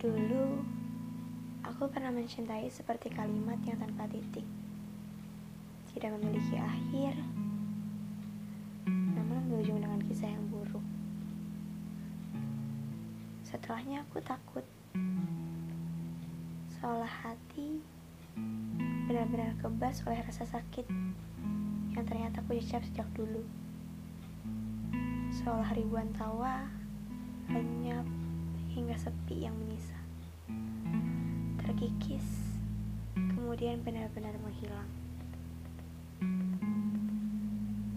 Aku pernah mencintai seperti kalimat yang tanpa titik, tidak memiliki akhir, namun berujung dengan kisah yang buruk. Setelahnya aku takut, seolah hati benar-benar kebas oleh rasa sakit yang ternyata aku jejak sejak dulu. Seolah ribuan tawa lenyap hingga sepi yang menyisa terkikis, kemudian benar-benar menghilang.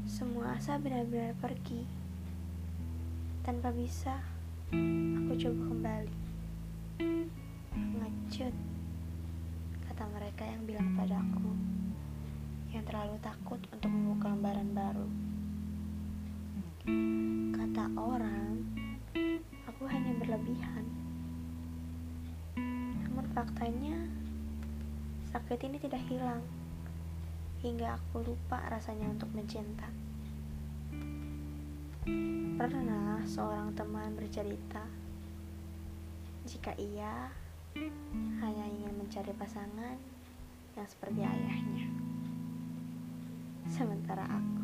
Semua asa benar-benar pergi, tanpa bisa aku coba kembali. Ngecut, kata mereka yang bilang padaku, yang terlalu takut untuk membuka lembaran baru. Berlebihan Faktanya, sakit ini tidak hilang hingga aku lupa rasanya untuk mencinta. Pernah seorang teman bercerita, jika ia hanya ingin mencari pasangan yang seperti ayahnya, sementara aku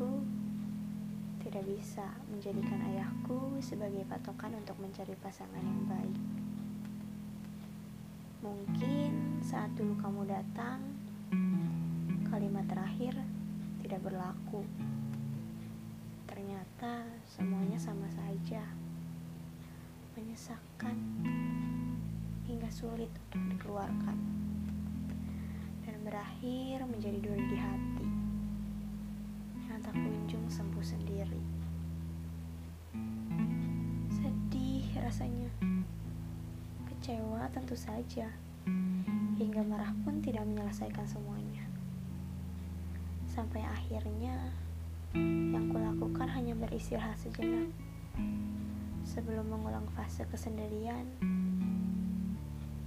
tidak bisa menjadikan ayahku sebagai patokan untuk mencari pasangan yang baik. Mungkin saat dulu kamu datang, kalimat terakhir tidak berlaku. Ternyata semuanya sama saja, menyesakkan hingga sulit untuk dikeluarkan, dan berakhir menjadi duri di hati sembuh sendiri. Sedih rasanya kecewa tentu saja, hingga marah pun tidak menyelesaikan semuanya. Sampai akhirnya, yang kulakukan hanya beristirahat sejenak sebelum mengulang fase kesendirian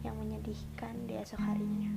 yang menyedihkan di esok harinya.